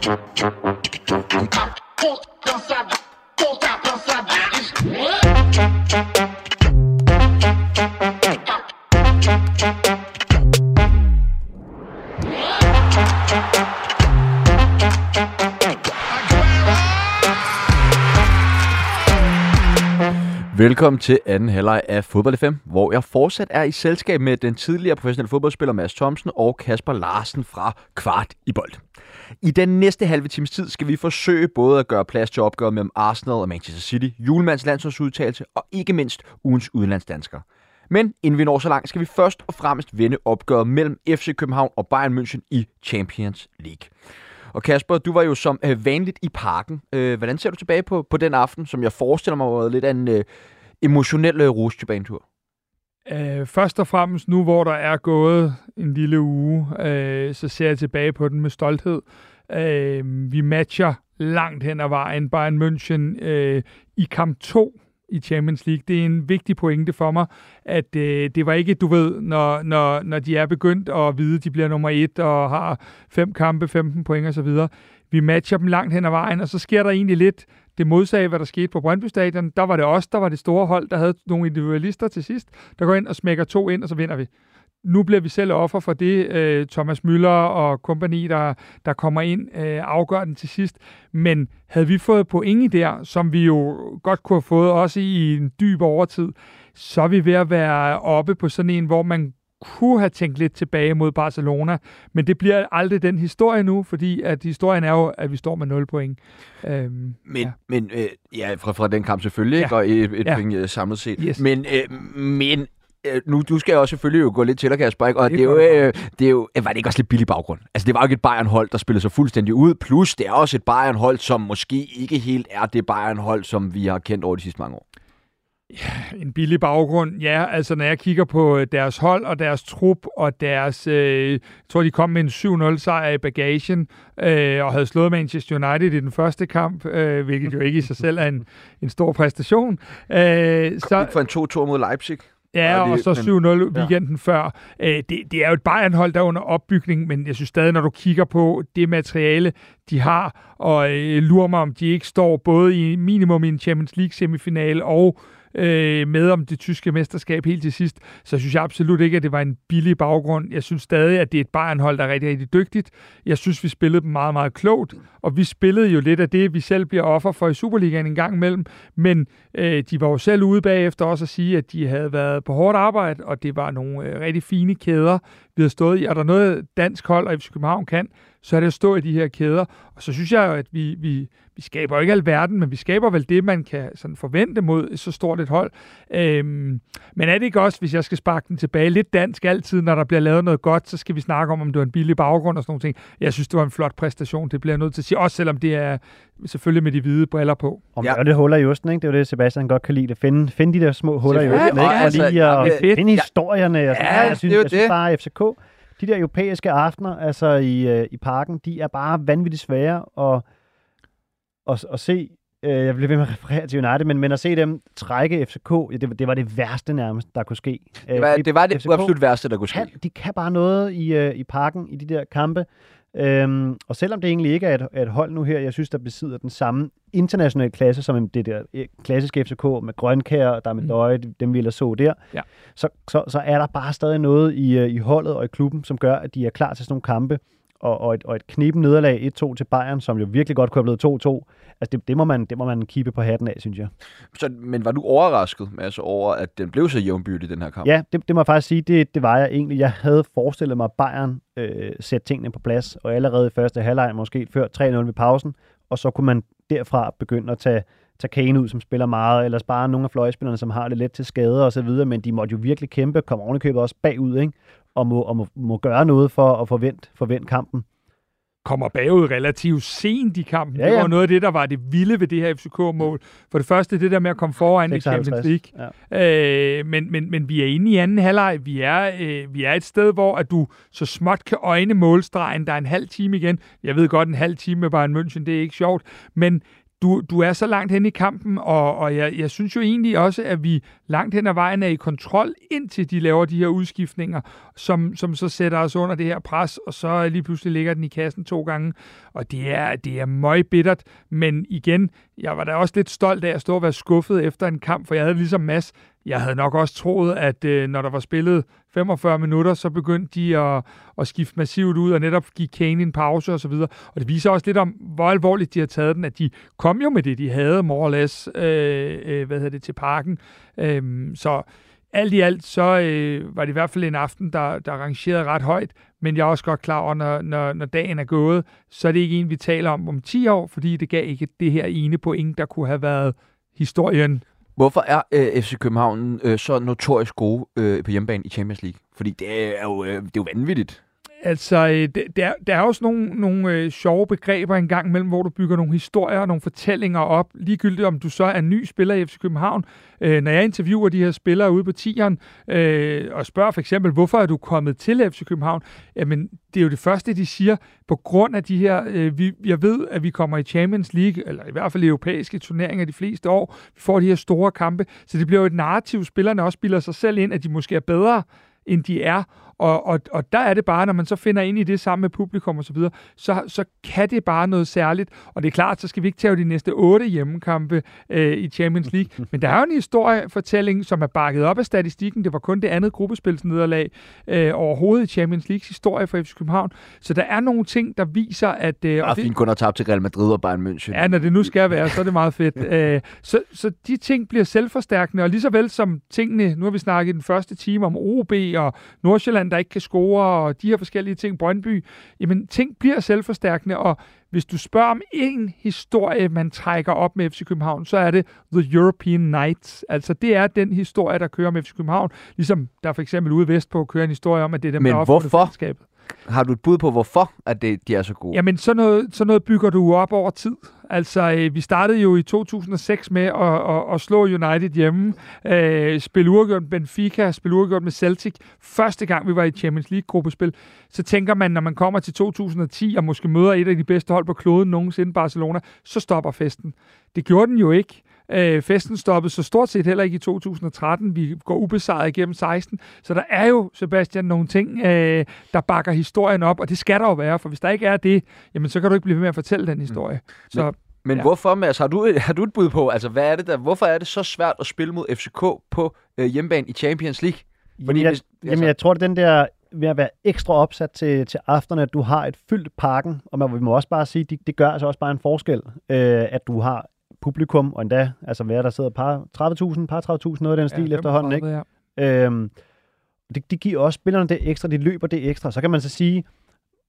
chop chop Velkommen til anden halvleg af Fodbold FM, hvor jeg fortsat er i selskab med den tidligere professionelle fodboldspiller Mads Thomsen og Kasper Larsen fra Kvart i Bold. I den næste halve times tid skal vi forsøge både at gøre plads til opgøret mellem Arsenal og Manchester City, julemands landsholdsudtalelse og ikke mindst ugens udenlandsdanskere. Men inden vi når så langt, skal vi først og fremmest vende opgøret mellem FC København og Bayern München i Champions League. Og Kasper, du var jo som øh, vanligt i parken. Øh, hvordan ser du tilbage på, på den aften, som jeg forestiller mig var lidt af en øh, emotionel øh, rusjebanetur? Øh, først og fremmest nu, hvor der er gået en lille uge, øh, så ser jeg tilbage på den med stolthed. Øh, vi matcher langt hen ad vejen Bayern München øh, i kamp 2 i Champions League. Det er en vigtig pointe for mig, at øh, det var ikke, du ved, når, når, når de er begyndt at vide, at de bliver nummer et og har fem kampe, 15 point osv. Vi matcher dem langt hen ad vejen, og så sker der egentlig lidt det modsagde, hvad der skete på Brøndby Stadion. Der var det os, der var det store hold, der havde nogle individualister til sidst, der går ind og smækker to ind, og så vinder vi nu bliver vi selv offer for det. Øh, Thomas Møller og kompagni, der, der kommer ind, øh, afgør den til sidst. Men havde vi fået point der, som vi jo godt kunne have fået også i en dyb overtid, så er vi ved at være oppe på sådan en, hvor man kunne have tænkt lidt tilbage mod Barcelona, men det bliver aldrig den historie nu, fordi at historien er jo, at vi står med 0 point. Øhm, men ja, men øh, ja fra, fra den kamp selvfølgelig, ja. ikke? og et, et ja. point øh, samlet set. Yes. Men, øh, men øh, nu, du skal jo også selvfølgelig jo gå lidt til Kasper, ikke? og det, det, er jo, øh, det er jo, øh, var det ikke også lidt billig baggrund? Altså, det var jo ikke et Bayern-hold, der spillede sig fuldstændig ud, plus det er også et Bayern-hold, som måske ikke helt er det Bayern-hold, som vi har kendt over de sidste mange år. Ja, en billig baggrund. Ja, altså når jeg kigger på øh, deres hold og deres trup og deres... Øh, jeg tror, de kom med en 7-0 sejr i bagagen øh, og havde slået Manchester United i den første kamp, øh, hvilket jo ikke i sig selv er en, en stor præstation. Øh, så, for en 2-2 mod Leipzig. Ja, og så 7-0 weekenden ja. før. Øh, det, det er jo et Bayern-hold, der er under opbygning, men jeg synes stadig, når du kigger på det materiale, de har, og øh, lurer mig, om de ikke står både i minimum i en Champions League-semifinale og øh, med om det tyske mesterskab helt til sidst, så synes jeg absolut ikke, at det var en billig baggrund. Jeg synes stadig, at det er et Bayern-hold, der er rigtig, rigtig dygtigt. Jeg synes, vi spillede dem meget, meget klogt, og vi spillede jo lidt af det, vi selv bliver offer for i Superligaen en gang imellem, men øh, de var jo selv ude bagefter også at sige, at de havde været på hårdt arbejde, og det var nogle øh, rigtig fine kæder, vi havde stået i. Og der er noget dansk hold, og FC København kan, så er det at stå i de her kæder. Og så synes jeg jo, at vi, vi, vi skaber ikke alverden, men vi skaber vel det, man kan sådan forvente mod så stort et hold. Øhm, men er det ikke også, hvis jeg skal sparke den tilbage, lidt dansk altid, når der bliver lavet noget godt, så skal vi snakke om, om det var en billig baggrund og sådan nogle ting. Jeg synes, det var en flot præstation, det bliver jeg nødt til at sige, også selvom det er selvfølgelig med de hvide briller på. Og ja. det huller i osten, ikke? Det er jo det, Sebastian godt kan lide. Finde, finde de der små huller i osten, ikke? Og altså, lige at finde historierne. Ja, jeg synes, det er jeg synes bare, FCK de der europæiske aftener, altså i, øh, i parken, de er bare vanvittigt svære at, at, at se. Øh, jeg bliver ved med at referere til United, men, men at se dem trække FCK, ja, det, det var det værste nærmest, der kunne ske. Det var det, var det FCK absolut værste, der kunne ske. Kan, de kan bare noget i, øh, i parken, i de der kampe. Øhm, og selvom det egentlig ikke er et, et hold nu her, jeg synes, der besidder den samme internationale klasse, som det der øh, klassiske FCK med Grønkær, der med mm. Løje, dem vi ellers så der, ja. så, så, så er der bare stadig noget i, øh, i holdet og i klubben, som gør, at de er klar til sådan nogle kampe. Og, og, et, og et kniben nederlag 1-2 til Bayern, som jo virkelig godt kunne have blevet 2-2, altså det, det, må man, det må man kigge på hatten af, synes jeg. Så, men var du overrasket altså, over, at den blev så jævnbyrdig, den her kamp? Ja, det, det må jeg faktisk sige, det, det var jeg egentlig. Jeg havde forestillet mig, Bayern øh, sætte tingene på plads, og allerede i første halvleg måske før 3-0 ved pausen, og så kunne man derfra begynde at tage, tage Kane ud, som spiller meget, eller bare nogle af fløjspillerne, som har det let til skade og så videre, men de måtte jo virkelig kæmpe, komme ovenikøbet også bagud, ikke? Og, må, og må, må gøre noget for at forvente, forvente kampen kommer bagud relativt sent i kampen. Ja, ja. Det var noget af det, der var det vilde ved det her FCK-mål. For det første, det der med at komme foran 56. i Champions League. Ja. Øh, men, men, men vi er inde i anden halvleg. Vi er, øh, vi er et sted, hvor at du så småt kan øjne målstregen. Der er en halv time igen. Jeg ved godt, en halv time med Bayern München, det er ikke sjovt. Men du, du er så langt hen i kampen, og, og jeg, jeg synes jo egentlig også, at vi langt hen ad vejen er i kontrol, indtil de laver de her udskiftninger, som, som så sætter os under det her pres, og så lige pludselig ligger den i kassen to gange. Og det er, det er møg bittert, men igen, jeg var da også lidt stolt af at stå og være skuffet efter en kamp, for jeg havde ligesom Mads, jeg havde nok også troet, at øh, når der var spillet 45 minutter, så begyndte de at, at skifte massivt ud og netop give Kane en pause osv. Og, og det viser også lidt om, hvor alvorligt de har taget den, at de kom jo med det, de havde, more or less, øh, øh, hvad hedder det, til parken. Øh, så alt i alt, så øh, var det i hvert fald en aften, der, der rangerede ret højt, men jeg er også godt klar over, når, når, når dagen er gået, så er det ikke en, vi taler om om 10 år, fordi det gav ikke det her ene point, der kunne have været historien Hvorfor er øh, FC København øh, så notorisk gode øh, på hjemmebane i Champions League? Fordi det er jo, øh, det er jo vanvittigt. Altså, øh, der, der er også nogle, nogle øh, sjove begreber engang imellem, hvor du bygger nogle historier og nogle fortællinger op. Ligegyldigt om du så er ny spiller i FC København. Øh, når jeg interviewer de her spillere ude på tieren, øh, og spørger for eksempel, hvorfor er du kommet til FC København? Jamen, det er jo det første, de siger, på grund af de her, øh, vi, jeg ved, at vi kommer i Champions League, eller i hvert fald europæiske turneringer de fleste år, vi får de her store kampe, så det bliver jo et narrativ, spillerne også spiller sig selv ind, at de måske er bedre, end de er, og, og, og der er det bare, når man så finder ind i det sammen med publikum og så videre, så, så kan det bare noget særligt. Og det er klart, så skal vi ikke tage de næste otte hjemmekampe øh, i Champions League. Men der er jo en historiefortælling, som er bakket op af statistikken. Det var kun det andet gruppespilsnederlag øh, overhovedet i Champions Leagues historie for FC København. Så der er nogle ting, der viser, at... Øh, det er fint kun at tabe til Real Madrid og Bayern München. Ja, når det nu skal være, så er det meget fedt. øh, så, så de ting bliver selvforstærkende, og lige så vel som tingene, nu har vi snakket i den første time om OB og Nordsjælland, der ikke kan score, og de her forskellige ting, Brøndby, jamen ting bliver selvforstærkende, og hvis du spørger om en historie, man trækker op med FC København, så er det The European Nights. Altså det er den historie, der kører med FC København, ligesom der for eksempel ude vest på kører en historie om, at det er dem, Men der hvorfor? Har du et bud på, hvorfor at det, de er så gode? Jamen, sådan noget, sådan noget bygger du op over tid. Altså, øh, vi startede jo i 2006 med at, at, at slå United hjemme, øh, spille uafgjort med Benfica, spille uafgjort med Celtic. Første gang, vi var i Champions League-gruppespil, så tænker man, når man kommer til 2010 og måske møder et af de bedste hold på kloden nogensinde, Barcelona, så stopper festen. Det gjorde den jo ikke. Øh, festen stoppede så stort set heller ikke i 2013. Vi går ubesejret igennem 16. Så der er jo, Sebastian, nogle ting, øh, der bakker historien op, og det skal der jo være, for hvis der ikke er det, jamen så kan du ikke blive ved med at fortælle den historie. Mm. Så, men ja. hvorfor, Mads, har du, har du et bud på, altså hvad er det der, hvorfor er det så svært at spille mod FCK på øh, hjemmebane i Champions League? Fordi, jeg, hvis, altså... jamen, jeg tror, det er den der ved at være ekstra opsat til, til aftenen, at du har et fyldt parken, og man, vi må også bare sige, det, det gør altså også bare en forskel, øh, at du har publikum, og endda, altså hvad der sidder par 30.000, par 30.000, noget af den stil ja, efterhånden, ikke? Ja. Øhm, det, det giver også spillerne det ekstra, de løber det ekstra. Så kan man så sige,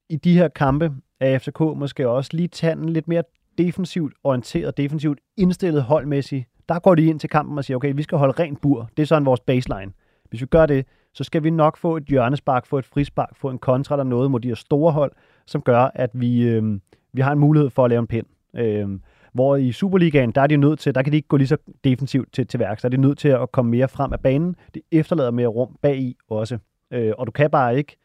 i de her kampe af FCK måske også lige tage en lidt mere defensivt orienteret, defensivt indstillet holdmæssigt. Der går de ind til kampen og siger, okay, vi skal holde rent bur. Det er sådan vores baseline. Hvis vi gør det, så skal vi nok få et hjørnespark, få et frispark, få en kontra eller noget mod de her store hold, som gør, at vi, øh, vi har en mulighed for at lave en pind. Øh, hvor i Superligaen, der er de nødt til, der kan de ikke gå lige så defensivt til, til værks. Der er de nødt til at komme mere frem af banen. Det efterlader mere rum bag i også. Øh, og du kan bare ikke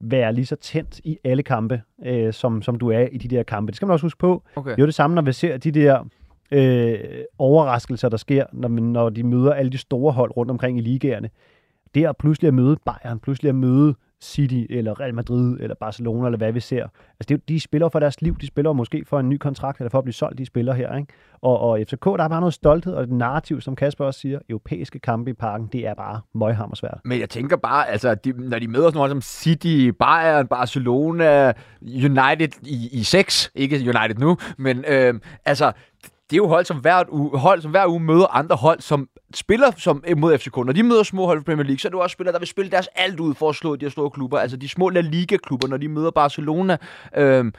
være lige så tændt i alle kampe, øh, som, som du er i de der kampe. Det skal man også huske på. Okay. Det er jo det samme, når vi ser de der øh, overraskelser, der sker, når, når de møder alle de store hold rundt omkring i ligaerne. Det er pludselig at møde Bayern, pludselig at møde City, eller Real Madrid, eller Barcelona, eller hvad vi ser. Altså, det, de spiller for deres liv, de spiller måske for en ny kontrakt, eller for at blive solgt, de spiller her. Ikke? Og, og FCK, der er bare noget stolthed, og et narrativ, som Kasper også siger, europæiske kampe i parken, det er bare møghammersvært. Men jeg tænker bare, altså, de, når de møder sådan noget som City, Bayern, Barcelona, United i, i 6, ikke United nu, men øh, altså, det er jo hold, som hver uge, hold, som hver uge møder andre hold, som spiller som mod FCK. Når de møder små hold i Premier League, så er det også spillere, der vil spille deres alt ud for at slå de her store klubber. Altså de små La Liga-klubber, når de møder Barcelona. Øhm,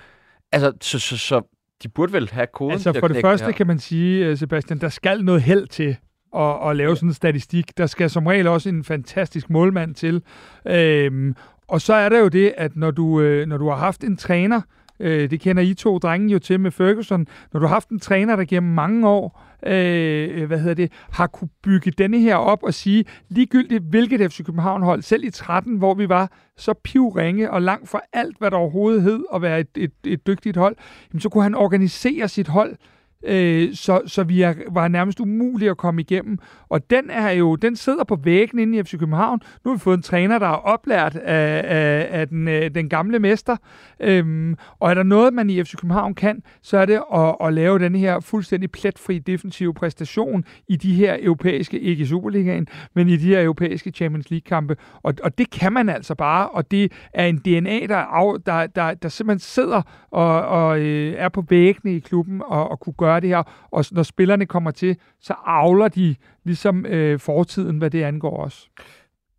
altså, så, så, så de burde vel have koden Altså for det første her. kan man sige, øh, Sebastian, der skal noget held til at, at lave sådan en statistik. Der skal som regel også en fantastisk målmand til. Øhm, og så er der jo det, at når du, øh, når du har haft en træner, Øh, Øh, det kender I to drenge jo til med Ferguson. Når du har haft en træner, der gennem mange år øh, hvad hedder det, har kunne bygge denne her op og sige, ligegyldigt hvilket FC København-hold, selv i 13, hvor vi var så pivringe og langt fra alt, hvad der overhovedet hed at være et, et, et dygtigt hold, jamen, så kunne han organisere sit hold øh, så, så vi er, var nærmest umulige at komme igennem. Og den er jo, den sidder på væggen inde i FC København. Nu har vi fået en træner, der er oplært af, af, af den, øh, den gamle mester. Øhm, og er der noget, man i FC København kan, så er det at, at lave den her fuldstændig pletfri defensive præstation i de her europæiske, ikke i Superligaen, men i de her europæiske Champions League-kampe. Og, og det kan man altså bare, og det er en DNA, der, af, der, der, der simpelthen sidder og, og øh, er på væggene i klubben og, og kunne gøre det her. Og når spillerne kommer til, så avler de ligesom øh, fortiden, hvad det angår også.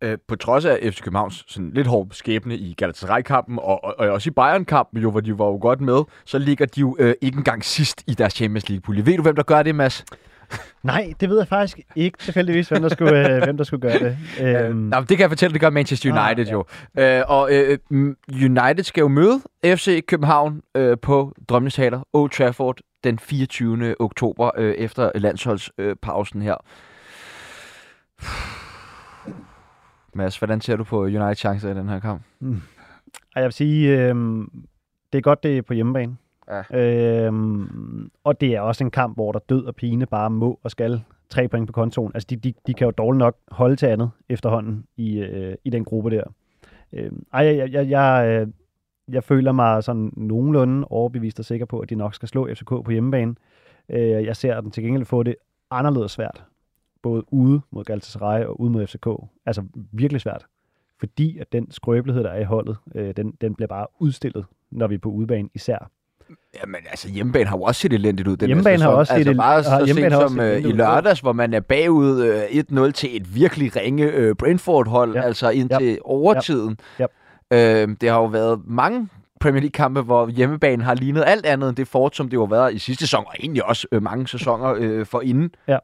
Øh, på trods af FC Københavns sådan lidt hård skæbne i Galatasaray-kampen, og, og, og også i Bayern-kampen, jo, hvor de var jo godt med, så ligger de jo øh, ikke engang sidst i deres Champions League-pulje. Ved du, hvem der gør det, Mads? Nej, det ved jeg faktisk ikke tilfældigvis, hvem der skulle, øh, hvem der skulle gøre det. Øhm. Nå, det kan jeg fortælle, det gør Manchester ah, United ah, ja. jo. Øh, og øh, United skal jo møde FC København øh, på Drømmenes Haler, Old Trafford, den 24. oktober øh, efter landsholdspausen øh, her. Mads, hvordan ser du på United chancer i den her kamp? Mm. Jeg vil sige, øh, det er godt, det er på hjemmebane. Ja. Øhm, og det er også en kamp, hvor der død og pine bare må og skal tre point på kontoen. Altså, de, de, de kan jo dårligt nok holde til andet efterhånden i, øh, i den gruppe der. Øhm, ej, jeg, jeg, jeg, øh, jeg føler mig sådan nogenlunde overbevist og sikker på, at de nok skal slå FCK på hjemmebane. Øh, jeg ser den til gengæld få det anderledes svært. Både ude mod Galatasaray og ude mod FCK. Altså virkelig svært. Fordi at den skrøbelighed, der er i holdet, øh, den, den bliver bare udstillet, når vi er på udebane især. Jamen, altså hjemmebane har jo også set elendigt ud. Den hjemmebane har også set altså, meget så sent som uh, i lørdags, hvor man er bagud uh, 1-0 til et virkelig ringe uh, Brentford-hold, ja. altså indtil ja. overtiden. Ja. Uh, det har jo været mange Premier League-kampe, hvor hjemmebanen har lignet alt andet end det fort, som det jo har været i sidste sæson, og egentlig også uh, mange sæsoner uh, for inden. Ja.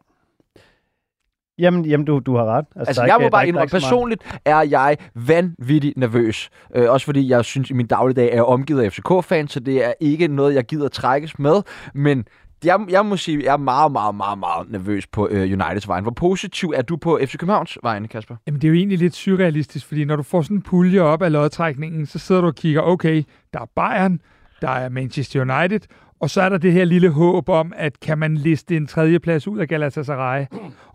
Jamen, jamen du, du har ret. Altså, altså jeg må bare indrømme, personligt er jeg vanvittigt nervøs. Øh, også fordi jeg synes, i min dagligdag er jeg omgivet af FCK-fans, så det er ikke noget, jeg gider trækkes med. Men jeg, jeg må sige, jeg er meget, meget, meget, meget nervøs på øh, Uniteds vejen. Hvor positiv er du på FC Københavns vejen, Kasper? Jamen, det er jo egentlig lidt surrealistisk, fordi når du får sådan en pulje op af lodtrækningen, så sidder du og kigger, okay, der er Bayern, der er Manchester United, og så er der det her lille håb om, at kan man liste en tredjeplads ud af Galatasaray.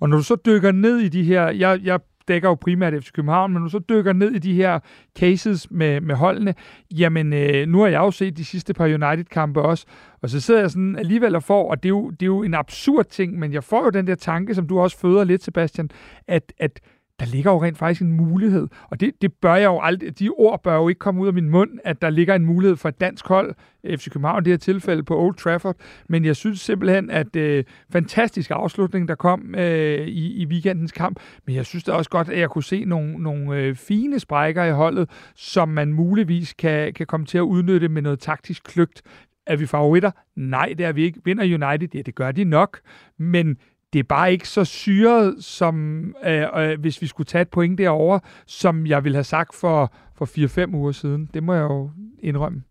Og når du så dykker ned i de her, jeg, jeg dækker jo primært FC København, men nu så dykker ned i de her cases med, med holdene, jamen øh, nu har jeg jo set de sidste par United-kampe også, og så sidder jeg sådan alligevel og får, og det er, jo, det er jo en absurd ting, men jeg får jo den der tanke, som du også føder lidt, Sebastian, at, at der ligger jo rent faktisk en mulighed, og det, det bør jeg jo aldrig, de ord bør jo ikke komme ud af min mund, at der ligger en mulighed for et dansk hold, FC København i det her tilfælde på Old Trafford, men jeg synes simpelthen, at øh, fantastisk afslutning, der kom øh, i, i weekendens kamp, men jeg synes da også godt, at jeg kunne se nogle, nogle øh, fine sprækker i holdet, som man muligvis kan, kan komme til at udnytte med noget taktisk kløgt. Er vi favoritter? Nej, det er vi ikke. Vinder United? Ja, det gør de nok, men det er bare ikke så syret, som øh, øh, hvis vi skulle tage et point derover, som jeg ville have sagt for, for 4-5 uger siden. Det må jeg jo indrømme.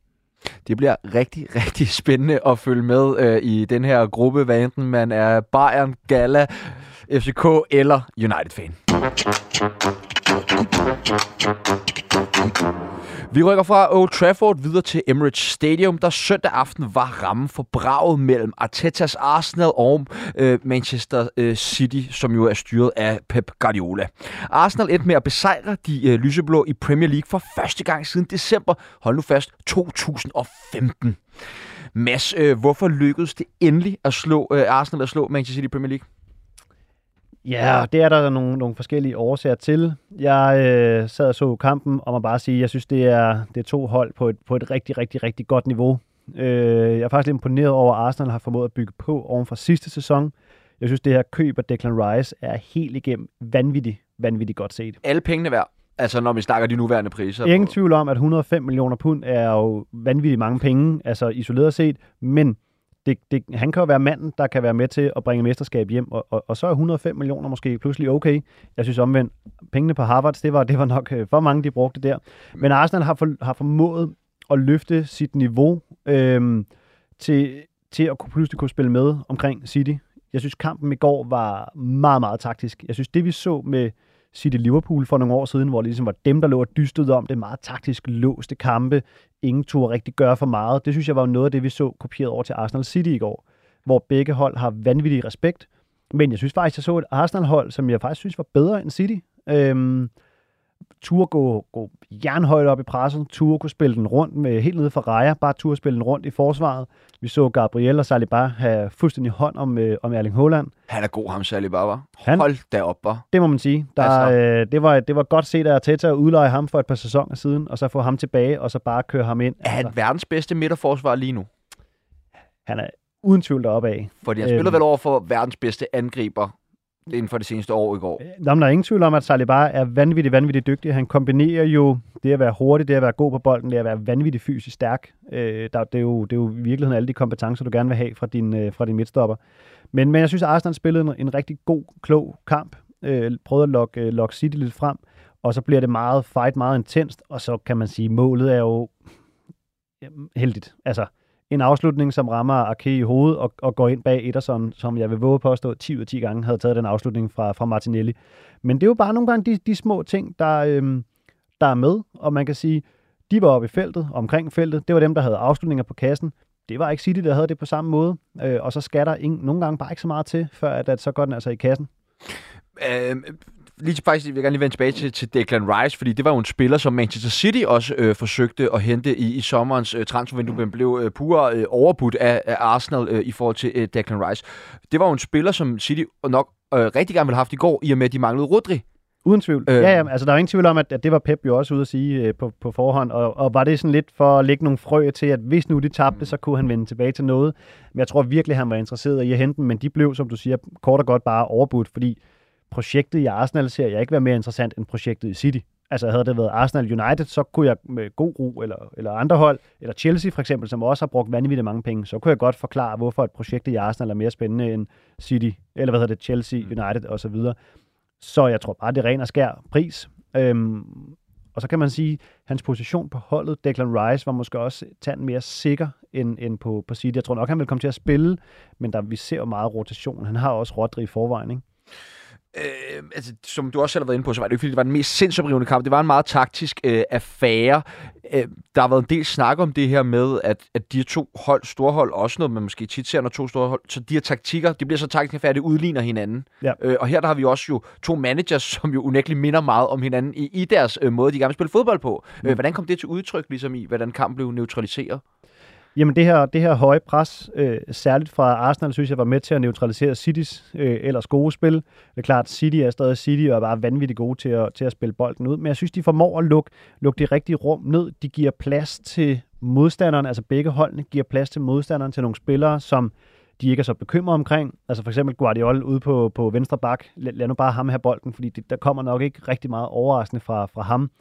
Det bliver rigtig, rigtig spændende at følge med øh, i den her gruppe, hvad enten man er Bayern, Gala, FCK eller United-fan. Vi rykker fra Old Trafford videre til Emirates Stadium, der søndag aften var rammen for braget mellem Artetas Arsenal og øh, Manchester øh, City, som jo er styret af Pep Guardiola. Arsenal endte med at besejre de øh, lyseblå i Premier League for første gang siden december, hold nu fast, 2015. Mads, øh, hvorfor lykkedes det endelig at slå øh, Arsenal at slå Manchester City i Premier League? Ja, det er der nogle, nogle forskellige årsager til. Jeg øh, sad og så kampen, og må bare sige, at jeg synes, det er, det er to hold på et, på et rigtig, rigtig, rigtig godt niveau. Øh, jeg er faktisk lidt imponeret over, at Arsenal har formået at bygge på oven fra sidste sæson. Jeg synes, det her køb af Declan Rice er helt igennem vanvittigt, vanvittigt godt set. Alle pengene værd. Altså, når vi snakker de nuværende priser. Ingen på... tvivl om, at 105 millioner pund er jo vanvittigt mange penge, altså isoleret set, men det, det, han kan jo være manden, der kan være med til at bringe mesterskab hjem, og, og, og så er 105 millioner måske pludselig okay. Jeg synes omvendt, pengene på Harvard, det var, det var nok øh, for mange, de brugte der. Men Arsenal har, for, har formået at løfte sit niveau øhm, til, til at kunne pludselig kunne spille med omkring City. Jeg synes, kampen i går var meget, meget taktisk. Jeg synes, det vi så med City Liverpool for nogle år siden, hvor det ligesom var dem, der lå og dystede om det meget taktisk låste kampe. Ingen tog rigtig gøre for meget. Det synes jeg var noget af det, vi så kopieret over til Arsenal City i går. hvor begge hold har vanvittig respekt. Men jeg synes faktisk, jeg så et Arsenal-hold, som jeg faktisk synes var bedre end City. Øhm, turde gå, gå jernhøjt op i pressen, turde kunne spille den rundt med helt nede fra Raja, bare turde spille den rundt i forsvaret. Vi så Gabriel og Saliba have fuldstændig hånd om, øh, om Erling Haaland. Han er god, ham Saliba, var. Han- Hold da op, var. Det må man sige. Der, Altså- altså... øh, det, var, det var godt set af Arteta at udleje ham for et par sæsoner siden, og så få ham tilbage, og så bare køre ham ind. Er han verdens bedste midterforsvar lige nu? han er uden tvivl deroppe af. Fordi han spiller Øhm. vel over for verdens bedste angriber inden for det seneste år i går. Øh, nå, der er ingen tvivl om, at Saliba er vanvittigt, vanvittigt dygtig. Han kombinerer jo det at være hurtig, det at være god på bolden, det at være vanvittigt fysisk stærk. Øh, der, det, er jo, det er jo i virkeligheden alle de kompetencer, du gerne vil have fra din, øh, fra din midtstopper. Men, men jeg synes, at Arsenal spillede en, en rigtig god, klog kamp. Øh, prøvede at lokke, øh, lokke City lidt frem, og så bliver det meget fight, meget intenst, og så kan man sige, målet er jo jamen, heldigt. Altså, en afslutning, som rammer Ake i hovedet og, og går ind bag Ederson, som jeg vil våge påstå 10 ud af 10 gange havde taget den afslutning fra, fra Martinelli. Men det er jo bare nogle gange de, de små ting, der, øhm, der er med, og man kan sige, de var oppe i feltet, omkring feltet. Det var dem, der havde afslutninger på kassen. Det var ikke City, der havde det på samme måde. Øh, og så skal der ingen, nogle gange bare ikke så meget til, før at, at så går den altså i kassen. Øh, lige faktisk, jeg vil gerne lige vende tilbage til, til Declan Rice, fordi det var jo en spiller, som Manchester City også øh, forsøgte at hente i, i sommerens øh, transfervindue, men blev øh, pure øh, overbudt af, af Arsenal øh, i forhold til øh, Declan Rice. Det var jo en spiller, som City nok øh, rigtig gerne ville have haft i går, i og med, at de manglede Rodri. Uden tvivl. Øh. Ja, ja, altså der er ingen tvivl om, at, at det var Pep jo også ude at sige øh, på, på forhånd, og, og var det sådan lidt for at lægge nogle frø til, at hvis nu de tabte, så kunne han vende tilbage til noget. Men jeg tror virkelig, han var interesseret i at hente dem, men de blev, som du siger, kort og godt bare overbudt, fordi projektet i Arsenal ser jeg ikke være mere interessant end projektet i City. Altså havde det været Arsenal United, så kunne jeg med god ro, eller, eller andre hold, eller Chelsea for eksempel, som også har brugt vanvittigt mange penge, så kunne jeg godt forklare, hvorfor et projekt i Arsenal er mere spændende end City, eller hvad hedder det, Chelsea, United osv. Så jeg tror bare, det er ren og skær pris. Øhm, og så kan man sige, hans position på holdet, Declan Rice, var måske også tanden mere sikker end, end på, på City. Jeg tror nok, han vil komme til at spille, men der, vi ser jo meget rotation. Han har også Rodri i forvejen, ikke? Øh, altså, som du også selv har været inde på, så var det jo ikke, fordi det var den mest sindsoprivende kamp. Det var en meget taktisk øh, affære. Øh, der har været en del snak om det her med, at, at de her to hold, store hold, også noget, man måske tit ser, når to store hold, så de her taktikker, det bliver så taktisk affære, det udligner hinanden. Ja. Øh, og her der har vi også jo to managers, som jo unægteligt minder meget om hinanden i, i deres øh, måde, de gerne vil spille fodbold på. Mm. Øh, hvordan kom det til udtryk, ligesom i, hvordan kampen blev neutraliseret? Jamen det her, det her høje pres, øh, særligt fra Arsenal, synes jeg var med til at neutralisere Citys øh, ellers gode spil. Det er klart, City er stadig City og er bare vanvittigt gode til at, til at spille bolden ud. Men jeg synes, de formår at lukke, lukke det rigtige rum ned. De giver plads til modstanderen, altså begge holdene giver plads til modstanderen til nogle spillere, som de ikke er så bekymrede omkring. Altså for eksempel Guardiola ude på, på venstre bak. Lad, lad nu bare ham have bolden, fordi det, der kommer nok ikke rigtig meget overraskende fra, fra ham.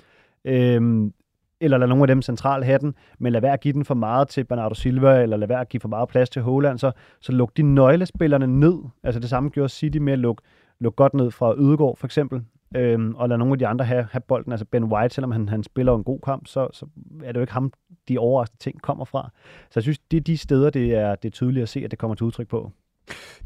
Øhm, eller lad nogle af dem central have den, men lad være at give den for meget til Bernardo Silva, eller lad være at give for meget plads til Haaland, så, så luk de nøglespillerne ned. Altså det samme gjorde City med at lukke, luk godt ned fra Ødegård for eksempel, øhm, og lad nogle af de andre have, have bolden. Altså Ben White, selvom han, han spiller en god kamp, så, så er det jo ikke ham, de overraskende ting kommer fra. Så jeg synes, det er de steder, det er, det er tydeligt at se, at det kommer til udtryk på.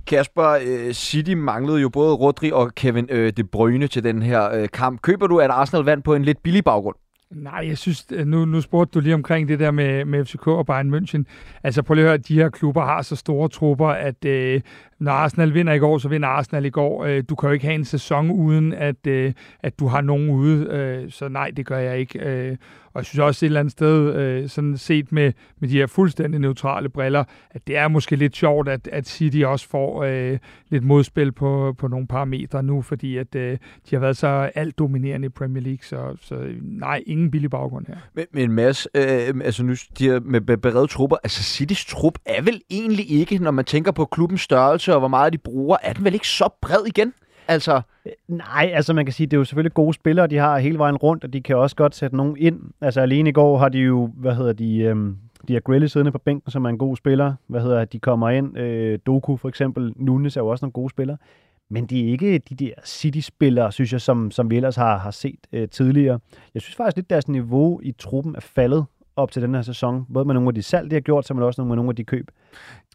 Kasper, øh, City manglede jo både Rodri og Kevin øh, De Bruyne til den her øh, kamp. Køber du, at Arsenal vandt på en lidt billig baggrund? Nej, jeg synes, øh, nu, nu spurgte du lige omkring det der med, med FCK og Bayern München. Altså prøv lige at høre, de her klubber har så store trupper, at øh, når Arsenal vinder i går, så vinder Arsenal i går. Øh, du kan jo ikke have en sæson uden, at, øh, at du har nogen ude. Øh, så nej, det gør jeg ikke. Øh, og jeg synes også et eller andet sted, øh, sådan set med, med de her fuldstændig neutrale briller, at det er måske lidt sjovt, at, at City også får øh, lidt modspil på, på nogle parametre nu, fordi at øh, de har været så alt dominerende i Premier League, så, så nej, ingen billig baggrund her. Men, men Mads, øh, altså nu de her med be- beredte trupper, altså Citys trup er vel egentlig ikke, når man tænker på klubbens størrelse og hvor meget de bruger, er den vel ikke så bred igen? Altså, øh, Nej, altså man kan sige, det er jo selvfølgelig gode spillere, de har hele vejen rundt, og de kan også godt sætte nogen ind. Altså alene i går har de jo, hvad hedder de, øhm, de har Grilly siddende på bænken, som er en god spiller. Hvad hedder de kommer ind, øh, Doku for eksempel, Nunes er jo også nogle gode spillere. Men de er ikke de der City-spillere, synes jeg, som, som vi ellers har, har set øh, tidligere. Jeg synes faktisk lidt, deres niveau i truppen er faldet op til den her sæson. Både med nogle af de salg, de har gjort, så men også med nogle af de køb.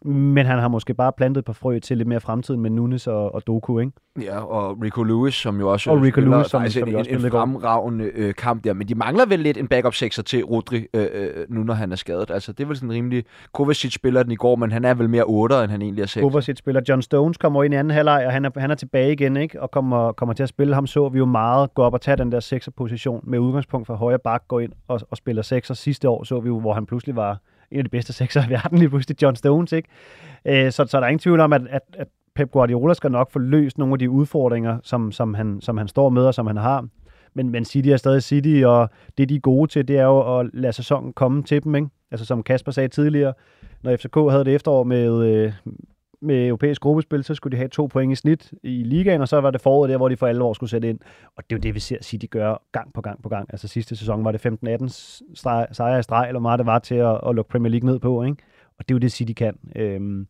Men han har måske bare plantet på frø til lidt mere fremtiden med Nunes og, og Doku, ikke? Ja, og Rico Lewis, som jo også Og Rico spiller Lewis, som- faktisk som en, en, en går. fremragende øh, kamp der. Men de mangler vel lidt en backup sekser til Rodri, øh, øh, nu når han er skadet. Altså, det er vel sådan rimelig... Kovacic spiller den i går, men han er vel mere 8, end han egentlig er 6. Kovacic spiller. John Stones kommer ind i anden halvleg, og han er, han er tilbage igen, ikke? Og kommer, kommer til at spille. Ham så vi jo meget gå op og tage den der sekserposition med udgangspunkt fra højre bak, gå ind og, og spiller sekser. Sidste år så vi jo, hvor han pludselig var en af de bedste sekser i verden, lige pludselig John Stones, ikke? Øh, så, så der er ingen tvivl om, at, at, at Pep Guardiola skal nok få løst nogle af de udfordringer, som, som, han, som han står med, og som han har. Men, men City er stadig City, og det de er gode til, det er jo at lade sæsonen komme til dem, ikke? Altså som Kasper sagde tidligere, når FCK havde det efterår med, øh, med europæisk gruppespil, så skulle de have to point i snit i ligaen, og så var det foråret der, hvor de for alvor skulle sætte ind. Og det er jo det, vi ser City gøre gang på gang på gang. Altså sidste sæson var det 15-18 streg- sejre i streg, eller meget det var til at, at lukke Premier League ned på, ikke? Og det er jo det, City kan. Øhm,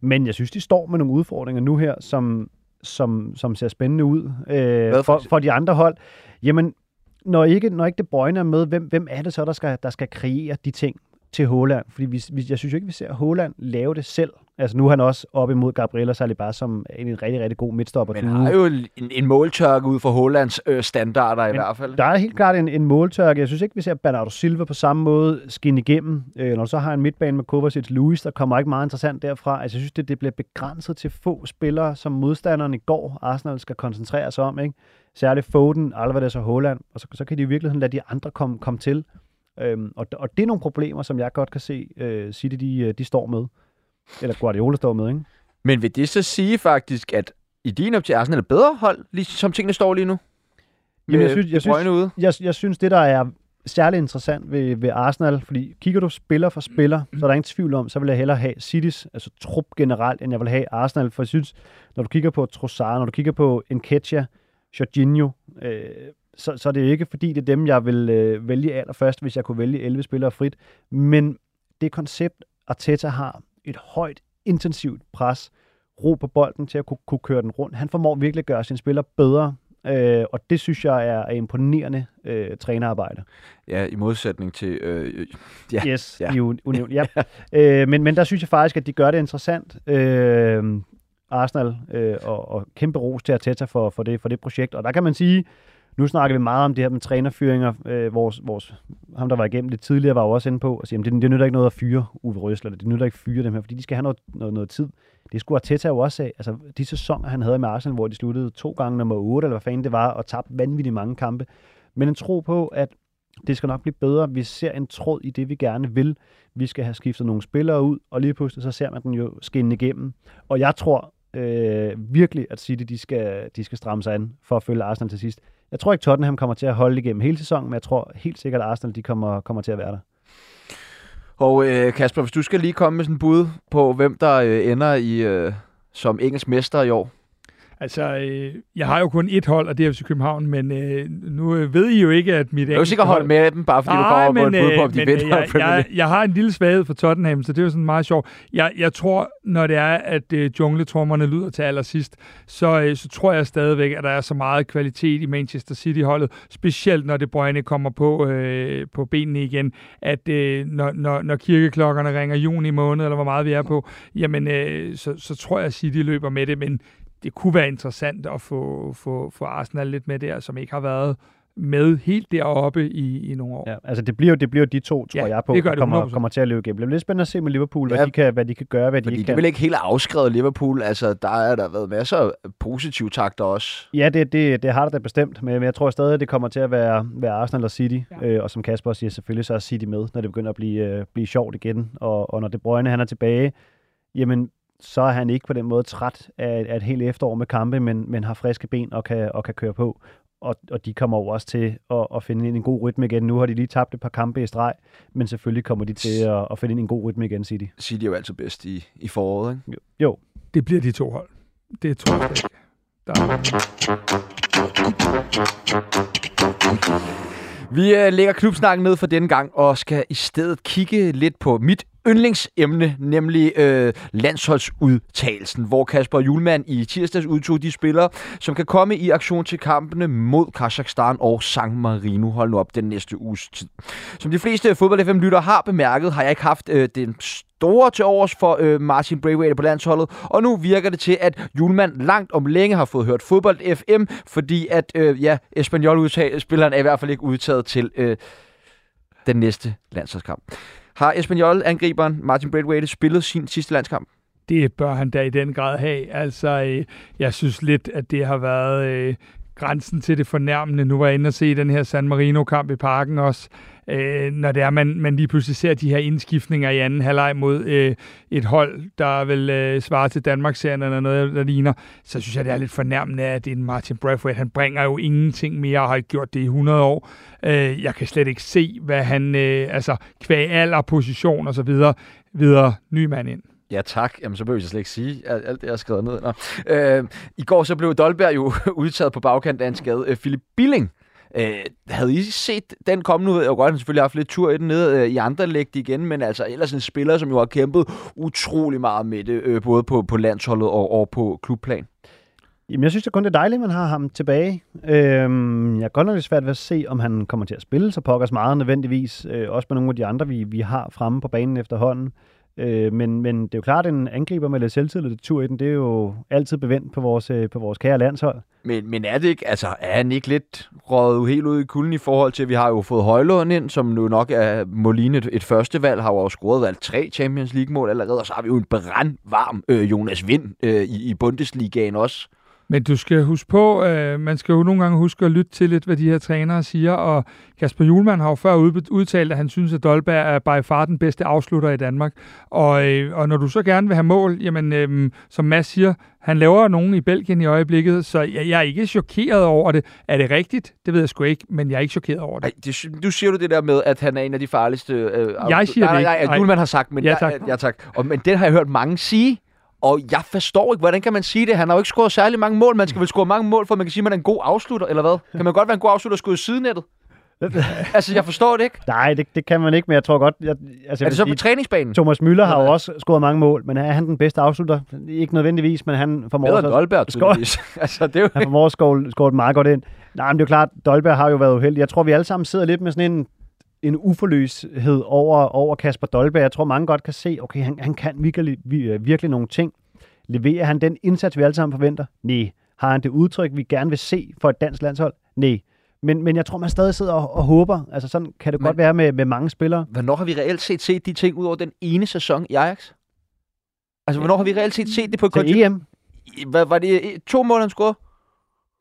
men jeg synes, de står med nogle udfordringer nu her, som, som, som ser spændende ud øh, for for, de andre hold. Jamen, når ikke, når ikke De Bruyne er med, hvem, hvem er det så, der skal, der skal kreere de ting til Håland? Fordi vi, vi, jeg synes jo ikke, vi ser Håland lave det selv. Altså nu er han også op imod Gabriel og Saliba, som er en rigtig, rigtig god midtstopper. Men har jo en, en måltørke ud for Hollands øh, standarder i Men hvert fald. Der er helt klart en, en måltørke. Jeg synes ikke, vi ser Bernardo Silva på samme måde skinne igennem. Øh, når du så har en midtbane med Kovacic Luis, der kommer ikke meget interessant derfra. Altså, jeg synes, det, det bliver begrænset til få spillere, som modstanderen i går Arsenal skal koncentrere sig om. Ikke? Særligt Foden, Alvarez og Holland. Og så, så kan de i virkeligheden lade de andre komme, komme til. Øhm, og, og det er nogle problemer, som jeg godt kan se øh, City, de, øh, de står med. Eller Guardiola står med, ikke? Men vil det så sige faktisk, at i din op til Arsenal er bedre hold, lige som tingene står lige nu? Jamen, jeg synes- jeg synes- ude? jeg, jeg synes, det der er særlig interessant ved, ved Arsenal, fordi kigger du spiller for spiller, så er der ingen tvivl om, så vil jeg hellere have Citys, altså trup generelt, end jeg vil have Arsenal, for jeg synes, når du kigger på Trossard, når du kigger på Nketiah, Jorginho, øh, så, så er det jo ikke, fordi det er dem, jeg vil øh, vælge allerførst, hvis jeg kunne vælge 11 spillere frit, men det koncept, Arteta har, et højt, intensivt pres, ro på bolden til at kunne, kunne køre den rundt. Han formår virkelig at gøre sine spillere bedre, øh, og det synes jeg er, er imponerende øh, trænerarbejde. Ja, i modsætning til... Øh, Ja, Yes, ja. i un- union, ja. øh, men, men der synes jeg faktisk, at de gør det interessant. Øh, Arsenal øh, og, og kæmpe ros til Arteta for, for, det, for det projekt. Og der kan man sige, nu snakker vi meget om det her med trænerfyringer. Øh, vores, vores, ham, der var igennem det tidligere, var jo også inde på at sige, at det, det nytter ikke noget at fyre Uwe Røsler. Det nytter ikke at fyre dem her, fordi de skal have noget, noget, noget tid. Det skulle Arteta jo også af. Altså, de sæsoner, han havde med Arsenal, hvor de sluttede to gange nummer 8, eller hvad fanden det var, og tabte vanvittigt mange kampe. Men en tro på, at det skal nok blive bedre. Vi ser en tråd i det, vi gerne vil. Vi skal have skiftet nogle spillere ud, og lige pludselig så ser man den jo skinne igennem. Og jeg tror øh, virkelig, at City de skal, de skal stramme sig an for at følge Arsenal til sidst. Jeg tror ikke, Tottenham kommer til at holde igennem hele sæsonen, men jeg tror helt sikkert, at Arsenal de kommer, kommer til at være der. Og øh, Kasper, hvis du skal lige komme med sådan en bud på, hvem der øh, ender i øh, som engelsk mester i år. Altså, øh, jeg har jo kun ét hold, og det er FC København, men øh, nu øh, ved I jo ikke, at mit Jeg er jo sikkert holde med dem, bare fordi du kommer på et bud på, om de men, vinder øh, jeg, jeg, jeg har en lille svaghed for Tottenham, så det er jo sådan meget sjovt. Jeg, jeg tror, når det er, at øh, jungletrommerne lyder til allersidst, så, øh, så tror jeg stadigvæk, at der er så meget kvalitet i Manchester City-holdet, specielt når det Brøgne kommer på, øh, på benene igen, at øh, når, når, når kirkeklokkerne ringer juni måned, eller hvor meget vi er på, jamen, øh, så, så tror jeg, at City løber med det, men det kunne være interessant at få, få, få Arsenal lidt med der, som ikke har været med helt deroppe i, i nogle år. Ja, altså det bliver jo det bliver de to, tror Ja, jeg på, det gør der det kommer, 100%. kommer til at løbe igennem. Det bliver lidt spændende at se med Liverpool, hvad, Ja. de, kan, hvad de kan gøre, hvad de ikke det kan. vel ikke helt afskrevet Liverpool. Altså, der er der været masser af positive takter også. Ja, det, det, det har det da bestemt, men jeg tror stadig, det kommer til at være, være Arsenal og City. Ja. Øh, og som Kasper siger, selvfølgelig så er City med, når det begynder at blive, øh, blive sjovt igen. Og, og når De Bruyne han er tilbage, jamen så er han ikke på den måde træt af, af et helt efterår med kampe, men, men har friske ben og kan, og kan køre på. Og, og de kommer jo også til at, at finde ind en god rytme igen. Nu har de lige tabt et par kampe i streg, men selvfølgelig kommer de til at, at finde ind en god rytme igen, City. City er jo altid bedst i, i foråret, ikke? Jo, Det bliver de to hold. Det tror jeg ikke. Der er... Vi øh, lægger klubsnakken ned for denne gang, og skal i stedet kigge lidt på mit yndlingsemne, nemlig øh, landsholdsudtagelsen, hvor Kasper Julemand i tirsdags udtog de spillere, som kan komme i aktion til kampene mod Kazakhstan og San Marino. Hold nu op den næste uges tid. Som de fleste fodbold fm lytter har bemærket, har jeg ikke haft øh, den store til overs for øh, Martin Braithwaite på landsholdet, og nu virker det til, at Julemand langt om længe har fået hørt fodbold FM, fordi at, øh, ja, Espanyol-spilleren er i hvert fald ikke udtaget til øh, den næste landsholdskamp. Har Espanyol-angriberen Martin Braithwaite spillet sin sidste landskamp? Det bør han da i den grad have. Altså, øh, jeg synes lidt, at det har været øh, grænsen til det fornærmende. Nu var jeg inde og se den her San Marino-kamp i parken også. Øh, når det er, man, man lige pludselig ser de her indskiftninger i anden halvleg mod øh, et hold, der vil øh, svare til Danmarks-serien eller noget, der ligner, så synes jeg, det er lidt fornærmende, at det er en Martin Braithwaite. Han bringer jo ingenting mere og har ikke gjort det i 100 år. Øh, jeg kan slet ikke se, hvad han, øh, altså kvæg alder, position og så videre, videre ny mand ind. Ja, tak. Jamen, så behøver jeg slet ikke sige alt, det, jeg har skrevet ned. Nå. Øh, I går så blev Dolberg jo udtaget på bagkant af en skade. Øh, Philip Billing Øh, havde I set den komme? Nu ved jeg jo godt, at han selvfølgelig har haft lidt tur i den nede øh, i andre lægte igen, men altså ellers en spiller, som jo har kæmpet utrolig meget med det, øh, både på, på landsholdet og, og på klubplan. Jamen, jeg synes det kun, det er dejligt, at man har ham tilbage. Øhm, jeg er godt nok lidt svært ved at se, om han kommer til at spille så pokkers meget nødvendigvis. Øh, også med nogle af de andre, vi, vi har fremme på banen efterhånden. Øh, men, men det er jo klart, at en angriber med lidt selvtillid tur i den, det er jo altid bevendt på vores, øh, på vores kære landshold. Men, men er det ikke, altså er han ikke lidt røget helt ud i kulden i forhold til, at vi har jo fået Højlund ind, som nu nok er Moline et, et første valg, har jo scoret valgt tre Champions League-mål allerede, og så har vi jo en brandvarm øh, Jonas Vind øh, i, i Bundesligaen også. Men du skal huske på, øh, man skal jo nogle gange huske at lytte til lidt, hvad de her trænere siger, og Kasper Julemand har jo før udtalt, at han synes, at Dolberg er by far den bedste afslutter i Danmark. Og, øh, og når du så gerne vil have mål, jamen, øh, som Mads siger, han laver nogen i Belgien i øjeblikket, så jeg, jeg er ikke chokeret over det. Er det rigtigt? Det ved jeg sgu ikke, men jeg er ikke chokeret over det. Ej, det du siger du det der med, at han er en af de farligste... Øh, jeg siger nej, det nej, nej, Julemand har sagt, men ja, tak. Jeg, ja, tak. Og, men det har jeg hørt mange sige. Og jeg forstår ikke, hvordan kan man sige det? Han har jo ikke scoret særlig mange mål. Man skal vel score mange mål, for man kan sige, at man er en god afslutter, eller hvad? Kan man godt være en god afslutter og skyde sidenettet? altså, jeg forstår det ikke. Nej, det, det kan man ikke, men jeg tror godt... Jeg, altså, er det så på træningsbanen? Thomas Müller har jo også scoret mange mål, men er han den bedste afslutter? Ikke nødvendigvis, men han formår... Bedre Dolberg, tydeligvis. altså, det er jo... Han formår at score, score meget godt ind. Nej, men det er jo klart, Dolberg har jo været uheldig. Jeg tror, vi alle sammen sidder lidt med sådan en en uforløshed over, over Kasper Dolberg. Jeg tror, mange godt kan se, okay, han, han kan virkelig, virkelig nogle ting. Leverer han den indsats, vi alle sammen forventer? Nej. Har han det udtryk, vi gerne vil se for et dansk landshold? Nej. Men, men jeg tror, man stadig sidder og, og håber. Altså sådan kan det men, godt være med, med mange spillere. Hvornår har vi reelt set set de ting ud over den ene sæson i Ajax? Altså, hvornår har vi reelt set set det på... Til EM? Var, var det to mål, han scorede?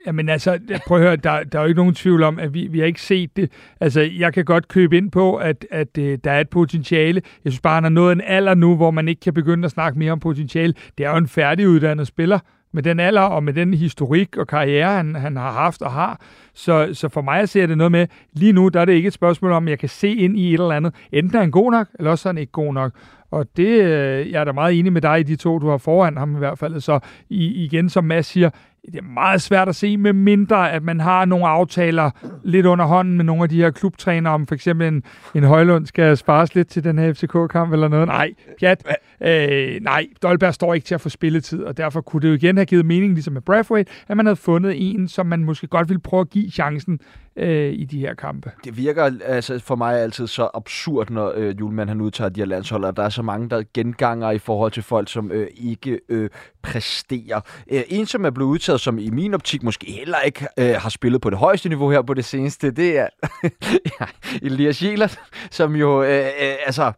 Jamen altså, prøv at høre, der, der er jo ikke nogen tvivl om, at vi, vi har ikke set det. Altså, jeg kan godt købe ind på, at, at uh, der er et potentiale. Jeg synes bare, han har nået en alder nu, hvor man ikke kan begynde at snakke mere om potentiale. Det er jo en færdiguddannet spiller med den alder og med den historik og karriere, han, han har haft og har. Så, så for mig ser det noget med, lige nu der er det ikke et spørgsmål om, at jeg kan se ind i et eller andet. Enten er han god nok, eller også er han ikke god nok. Og det, øh, jeg er da meget enig med dig i de to, du har foran ham i hvert fald. Så i, igen, som Mads siger, det er meget svært at se, med mindre at man har nogle aftaler lidt under hånden med nogle af de her klubtrænere, om for eksempel en, en Højlund skal spares lidt til den her FCK-kamp eller noget. Nej, pjat. Øh, nej, Dolberg står ikke til at få spilletid, og derfor kunne det jo igen have givet mening, ligesom med Brathwaite, at man havde fundet en, som man måske godt ville prøve at give chancen øh, i de her kampe. Det virker altså for mig altid så absurd, når øh, Julemand han udtager de her landshold, og der er så mange, der genganger i forhold til folk, som øh, ikke øh, præsterer. Øh, en, som er blevet udtaget, som i min optik måske heller ikke øh, har spillet på det højeste niveau her på det seneste, det er ja, Elias Jelert, som jo, øh, øh, altså,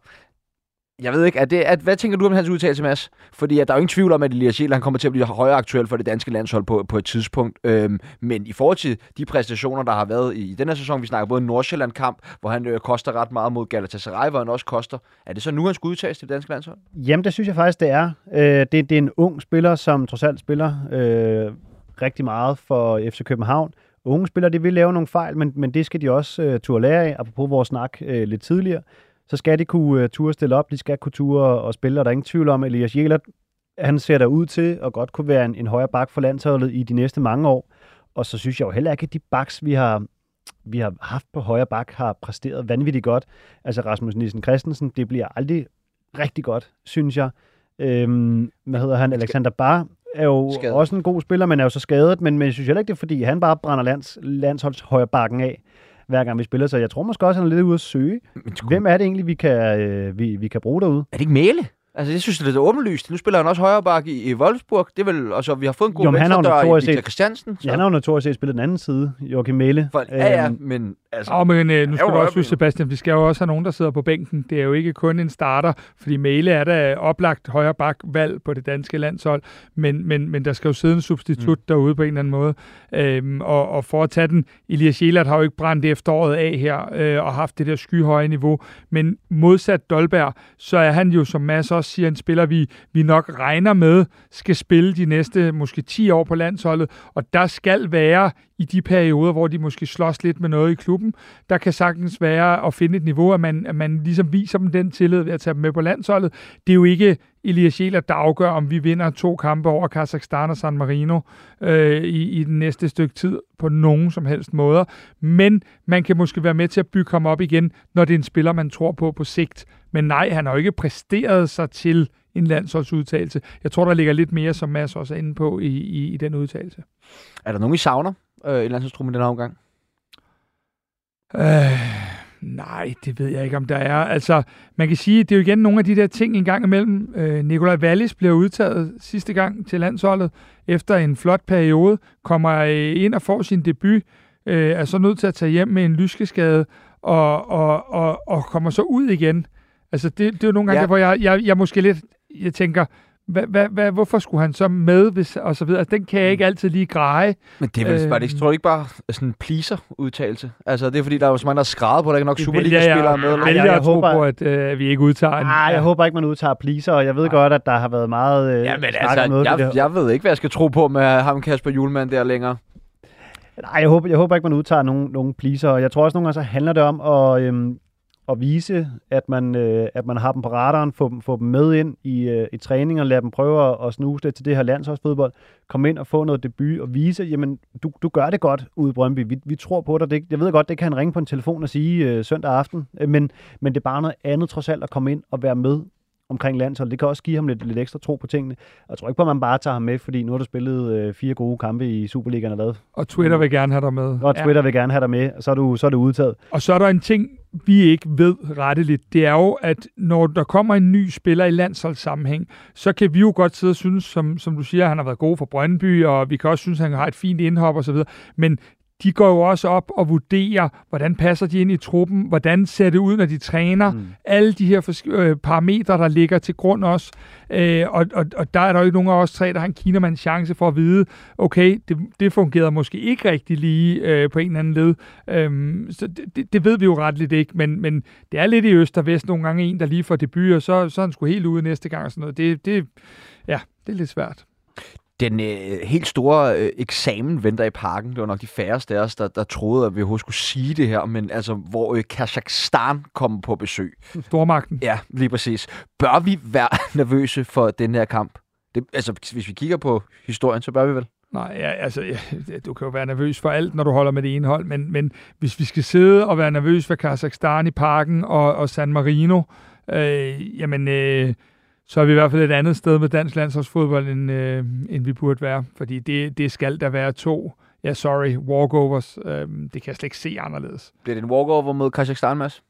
jeg ved ikke, er det, at, hvad tænker du om hans udtalelse, Mads? Fordi at der er jo ingen tvivl om, at Elias Jæl, han kommer til at blive højere aktuel for det danske landshold på, på et tidspunkt. Øhm, men i forhold til de præstationer, der har været i, i den her sæson, vi snakker både Nordsjælland-kamp, hvor han øh, koster ret meget mod Galatasaray, hvor han også koster. Er det så nu, han skal udtages til det danske landshold? Jamen, det synes jeg faktisk, det er. Øh, det, det er en ung spiller, som trods alt spiller øh, rigtig meget for FC København. Unge spillere, de vil lave nogle fejl, men, men det skal de også øh, turde lære af, apropos vores snak øh, lidt tidligere så skal de kunne uh, ture stille op, de skal kunne ture og spille, og der er ingen tvivl om, at Elias Jelert, han ser der ud til at godt kunne være en, en højere bak for landsholdet i de næste mange år. Og så synes jeg jo heller ikke, at de baks, vi har, vi har haft på højre bak, har præsteret vanvittigt godt. Altså Rasmus Nielsen Christensen, det bliver aldrig rigtig godt, synes jeg. Øhm, hvad hedder han? Alexander Bar er jo skadet. også en god spiller, men er jo så skadet, men, men jeg synes heller ikke, det er, fordi han bare brænder lands, landsholds højre bakken af hver gang vi spiller, så jeg tror måske også, han er lidt ude at søge. Hvem er det egentlig, vi kan, øh, vi, vi kan bruge derude? Er det ikke Mæle? Altså, jeg synes, det er lidt åbenlyst. Nu spiller han også højre bak i, i Wolfsburg. Det er vel, altså, vi har fået en god venstre dør i Victor Christiansen. Så. Ja, han har jo notorisk set spillet den anden side, Joachim Mæle. For, ja, ja, øhm, men altså... Oh, men øh, nu skal du også huske, Sebastian, vi skal jo også have nogen, der sidder på bænken. Det er jo ikke kun en starter, fordi Mæle er da oplagt højre bak valg på det danske landshold, men, men, men der skal jo sidde en substitut mm. derude på en eller anden måde. Øhm, og, og for at tage den, Elias Sjælert har jo ikke brændt efteråret af her, øh, og haft det der skyhøje niveau, men modsat Dolberg, så er han jo, som Mads også siger, en spiller, vi, vi nok regner med, skal spille de næste måske 10 år på landsholdet, og der skal være i de perioder, hvor de måske slås lidt med noget i klubben, der kan sagtens være at finde et niveau, at man, at man ligesom viser dem den tillid ved at tage dem med på landsholdet. Det er jo ikke Elias Jæler, der afgør, om vi vinder to kampe over Kazakhstan og San Marino øh, i, i den næste stykke tid på nogen som helst måder. Men man kan måske være med til at bygge ham op igen, når det er en spiller, man tror på på sigt. Men nej, han har jo ikke præsteret sig til en landsholdsudtalelse. Jeg tror, der ligger lidt mere, som Mads også er inde på i, i, i den udtalelse. Er der nogen, I savner øh, i landsholdstruppen den her omgang? Øh, nej, det ved jeg ikke, om der er. Altså, man kan sige, det er jo igen nogle af de der ting en gang imellem. Øh, Nikolaj Wallis bliver udtaget sidste gang til landsholdet efter en flot periode, kommer øh, ind og får sin debut, øh, er så nødt til at tage hjem med en lyskeskade, og, og, og, og kommer så ud igen. Altså, det, det er jo nogle gange, ja. der, hvor jeg, jeg, jeg måske lidt jeg tænker, hvad, hvad, hvorfor skulle han så med, hvis, og så videre. Altså, den kan jeg ikke mm. altid lige greje. Men det er vel øh, bare, det, tror du ikke bare sådan en pleaser-udtalelse? Altså, det er fordi, der er jo så mange, der er skrevet på, der ikke nok Superliga-spillere med. Jeg, jeg, jeg, jeg håber, på, at øh, vi ikke udtager. Nej, jeg håber ikke, man udtager pleaser, og jeg ved Ej. godt, at der har været meget øh, ja, men altså, noget jeg, jeg ved ikke, hvad jeg skal tro på med ham Kasper Julemand der længere. Nej, jeg håber, jeg håber ikke, man udtager nogen, nogen pleaser. Jeg tror også nogle gange, så handler det om at, øhm, at vise, at man, øh, at man har dem på radaren, få dem, få dem med ind i, øh, i træning og lade dem prøve at, at snuse lidt til det her landsholdsfodbold, komme ind og få noget debut og vise, jamen, du, du gør det godt ude i Brøndby. Vi, vi tror på dig. Det, jeg ved godt, det kan han ringe på en telefon og sige øh, søndag aften, øh, men, men det er bare noget andet trods alt at komme ind og være med omkring landshold. Det kan også give ham lidt, lidt ekstra tro på tingene. Jeg tror ikke på, at man bare tager ham med, fordi nu har du spillet øh, fire gode kampe i Superligaen og lavet. Og Twitter vil gerne have dig med. Og Twitter ja. vil gerne have dig med, og så er du, så er du udtaget. Og så er der en ting, vi ikke ved retteligt. Det er jo, at når der kommer en ny spiller i landsholdssammenhæng, så kan vi jo godt sidde og synes, som, som du siger, at han har været god for Brøndby, og vi kan også synes, han har et fint indhop osv. Men de går jo også op og vurderer, hvordan passer de ind i truppen, hvordan ser det ud, når de træner, mm. alle de her øh, parametre, der ligger til grund også. Øh, og, og, og der er der jo ikke nogen af os tre, der har en Kinamands chance for at vide, okay, det, det fungerede måske ikke rigtig lige øh, på en eller anden led. Øh, så det, det ved vi jo ret lidt ikke, men, men det er lidt i øst og vest nogle gange en, der lige får debut, og så, så er han sgu helt ude næste gang og sådan noget. Det, det, ja, det er lidt svært. Den øh, helt store øh, eksamen venter i parken. Det var nok de færreste af os, der, der troede, at vi overhovedet skulle sige det her, men altså, hvor øh, Kazakhstan kommer på besøg. Stormagten. Ja, lige præcis. Bør vi være nervøse for den her kamp? Det, altså, hvis vi kigger på historien, så bør vi vel? Nej, ja, altså, ja, du kan jo være nervøs for alt, når du holder med det ene hold, men, men hvis vi skal sidde og være nervøs for Kazakhstan i parken og, og San Marino, øh, jamen... Øh, så er vi i hvert fald et andet sted med dansk landsholdsfodbold, end, øh, end vi burde være. Fordi det, det skal der være to, ja sorry, walkovers. Øh, det kan jeg slet ikke se anderledes. Bliver det en walkover mod Kazakhstan, Mads?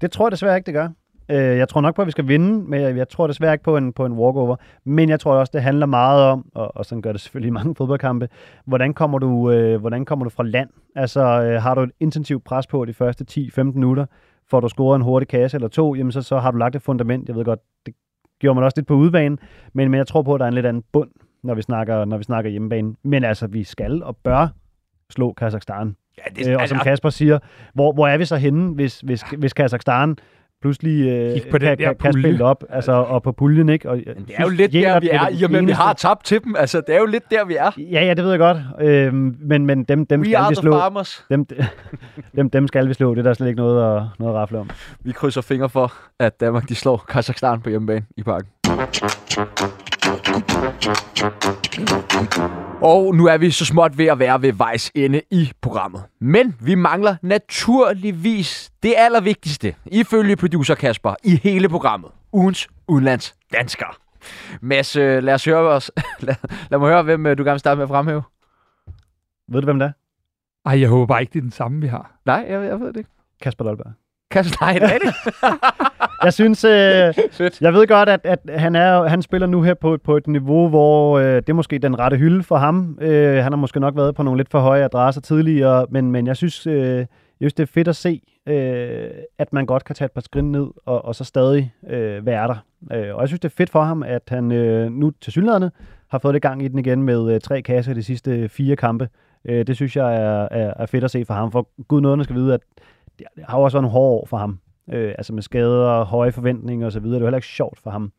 Det tror jeg desværre ikke, det gør. Øh, jeg tror nok på, at vi skal vinde, men jeg, jeg tror desværre ikke på en, på en walkover. Men jeg tror også, det handler meget om, og, og sådan gør det selvfølgelig i mange fodboldkampe, hvordan kommer du, øh, hvordan kommer du fra land? Altså, øh, har du et intensivt pres på de første 10-15 minutter, får du scoret en hurtig kasse eller to, jamen så, så har du lagt et fundament. Jeg ved godt, det gjorde man også lidt på udbanen, men, men jeg tror på, at der er en lidt anden bund, når vi snakker, når vi snakker hjemmebane. Men altså, vi skal og bør slå Kazakhstan. Ja, det, øh, og som Kasper siger, hvor, hvor er vi så henne, hvis, hvis, hvis Kazakhstan pludselig øh, på den kan, kan spille op altså, og på puljen. Ikke? Og, Men det er jo lidt der, vi er, i og med, vi har tabt til dem. Altså, det er jo lidt der, vi er. Ja, ja, det ved jeg godt. Øh, men, men dem, dem We skal vi slå. Farmers. Dem, dem, dem skal vi slå. Det er der slet ikke noget at, noget at rafle om. Vi krydser fingre for, at Danmark de slår Kazakhstan på hjemmebane i parken. Og nu er vi så småt ved at være ved vejs ende i programmet. Men vi mangler naturligvis det allervigtigste, ifølge producer Kasper, i hele programmet. ugens udenlands dansker. Mads, øh, lad os høre os. lad, lad mig høre, hvem øh, du gerne vil starte med at fremhæve. Ved du, hvem det er? Ej, jeg håber bare ikke, det er den samme, vi har. Nej, jeg, jeg ved det ikke. Kasper Dolberg. Kasper, nej, det er det. Jeg synes, øh, jeg ved godt, at, at han, er, han spiller nu her på, på et niveau, hvor øh, det er måske den rette hylde for ham. Øh, han har måske nok været på nogle lidt for høje adresser tidligere, men, men jeg synes, øh, jeg synes, det er fedt at se, øh, at man godt kan tage et par skridt ned og, og så stadig øh, være der. Øh, og jeg synes, det er fedt for ham, at han øh, nu til synligheden har fået det gang i den igen med øh, tre kasser de sidste fire kampe. Øh, det synes jeg er, er, er fedt at se for ham, for gud nåede skal vide, at det har jo også været nogle hårde år for ham. Øh, altså med skader, høje forventninger osv. Det er jo heller ikke sjovt for ham.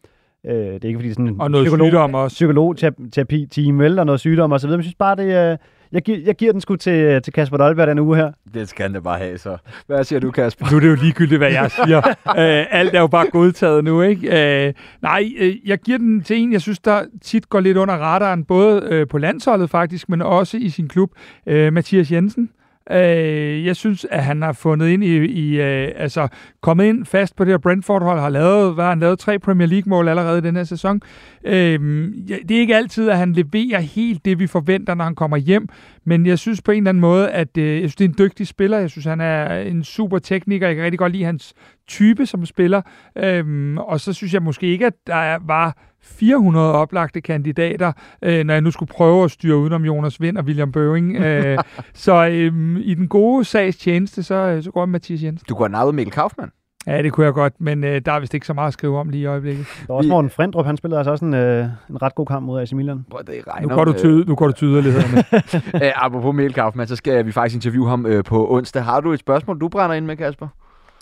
Øh, det er ikke fordi sådan en Og noget psykolog, sygdom også. psykologterapi team eller noget sygdom osv. Men jeg synes bare, det er, jeg, giver, jeg giver den sgu til, til Kasper Dolberg den uge her. Det skal han da bare have, så. Hvad siger du, Kasper? Nu er det jo ligegyldigt, hvad jeg siger. øh, alt er jo bare godtaget nu, ikke? Øh, nej, øh, jeg giver den til en, jeg synes, der tit går lidt under radaren, både øh, på landsholdet faktisk, men også i sin klub, øh, Mathias Jensen. Øh, jeg synes, at han har fundet ind i, i øh, altså kommet ind fast på det her Brentford-hold, har lavet, hvad har han lavet, tre Premier League-mål allerede i den her sæson. Øh, det er ikke altid, at han leverer helt det, vi forventer, når han kommer hjem, men jeg synes på en eller anden måde, at øh, jeg synes, det er en dygtig spiller. Jeg synes, han er en super tekniker. Jeg kan rigtig godt lide hans type som spiller. Øh, og så synes jeg måske ikke, at der er- var 400 oplagte kandidater, øh, når jeg nu skulle prøve at styre udenom Jonas Vind og William Bøving. øh, så øhm, i den gode sags tjeneste, så, øh, så går jeg med Mathias Jensen. Du går nappet Mikkel Kaufmann. Ja, det kunne jeg godt, men øh, der er vist ikke så meget at skrive om lige i øjeblikket. Der er også Morten Frendrup, han spillede altså også en, øh, en ret god kamp mod AC Milan. Prøv, det Nu regner. går du til, nu går du yderlighederne. øh, øh, apropos Mikkel Kaufmann, så skal vi faktisk interviewe ham øh, på onsdag. Har du et spørgsmål, du brænder ind med, Kasper?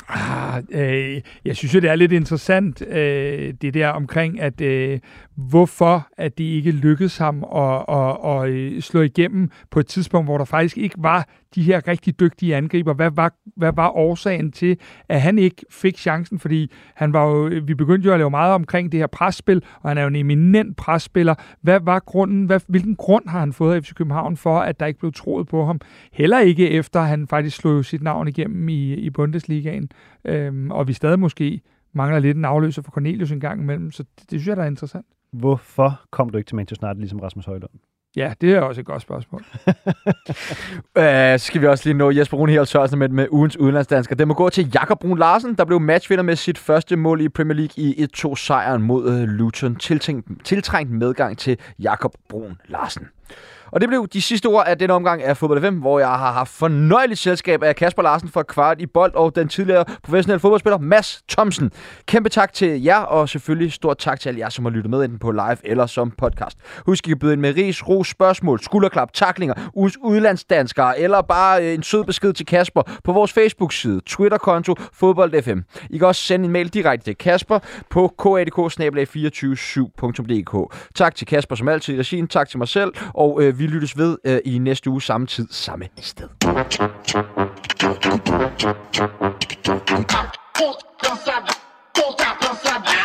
Ah, øh, jeg synes jo, det er lidt interessant, øh, det der omkring, at øh, hvorfor at det ikke lykkedes ham at, at, at, øh, slå igennem på et tidspunkt, hvor der faktisk ikke var de her rigtig dygtige angriber. Hvad var, hvad var årsagen til, at han ikke fik chancen? Fordi han var jo, vi begyndte jo at lave meget omkring det her presspil, og han er jo en eminent presspiller. Hvad var grunden, hvad, hvilken grund har han fået af FC København for, at der ikke blev troet på ham? Heller ikke efter, at han faktisk slog sit navn igennem i, i Bundesligaen. Øhm, og vi stadig måske mangler lidt en afløser for Cornelius en gang imellem, så det, det synes jeg, der er interessant. Hvorfor kom du ikke til Manchester United, ligesom Rasmus Højlund? Ja, det er også et godt spørgsmål. Øh, så skal vi også lige nå Jesper Rune Helt Sørensen med, med ugens udenlandsdansker. Det må gå til Jakob Brun Larsen, der blev matchvinder med sit første mål i Premier League i 1-2-sejren mod øh, Luton. Tiltænkt, tiltrængt medgang til Jakob Brun Larsen. Og det blev de sidste ord af den omgang af Fodbold 5, hvor jeg har haft fornøjeligt selskab af Kasper Larsen fra Kvart i Bold og den tidligere professionelle fodboldspiller Mads Thomsen. Kæmpe tak til jer, og selvfølgelig stort tak til alle jer, som har lyttet med enten på live eller som podcast. Husk, I kan byde ind med ris, ros, spørgsmål, skulderklap, taklinger, ugens udlandsdanskere, eller bare øh, en sød besked til Kasper på vores Facebook-side, Twitter-konto, Fodbold FM. I kan også sende en mail direkte til Kasper på kadk 247dk Tak til Kasper som altid i regien, tak til mig selv, og øh, vi lyttes ved øh, i næste uge samme tid, samme sted. Puta cansada, puta cansada.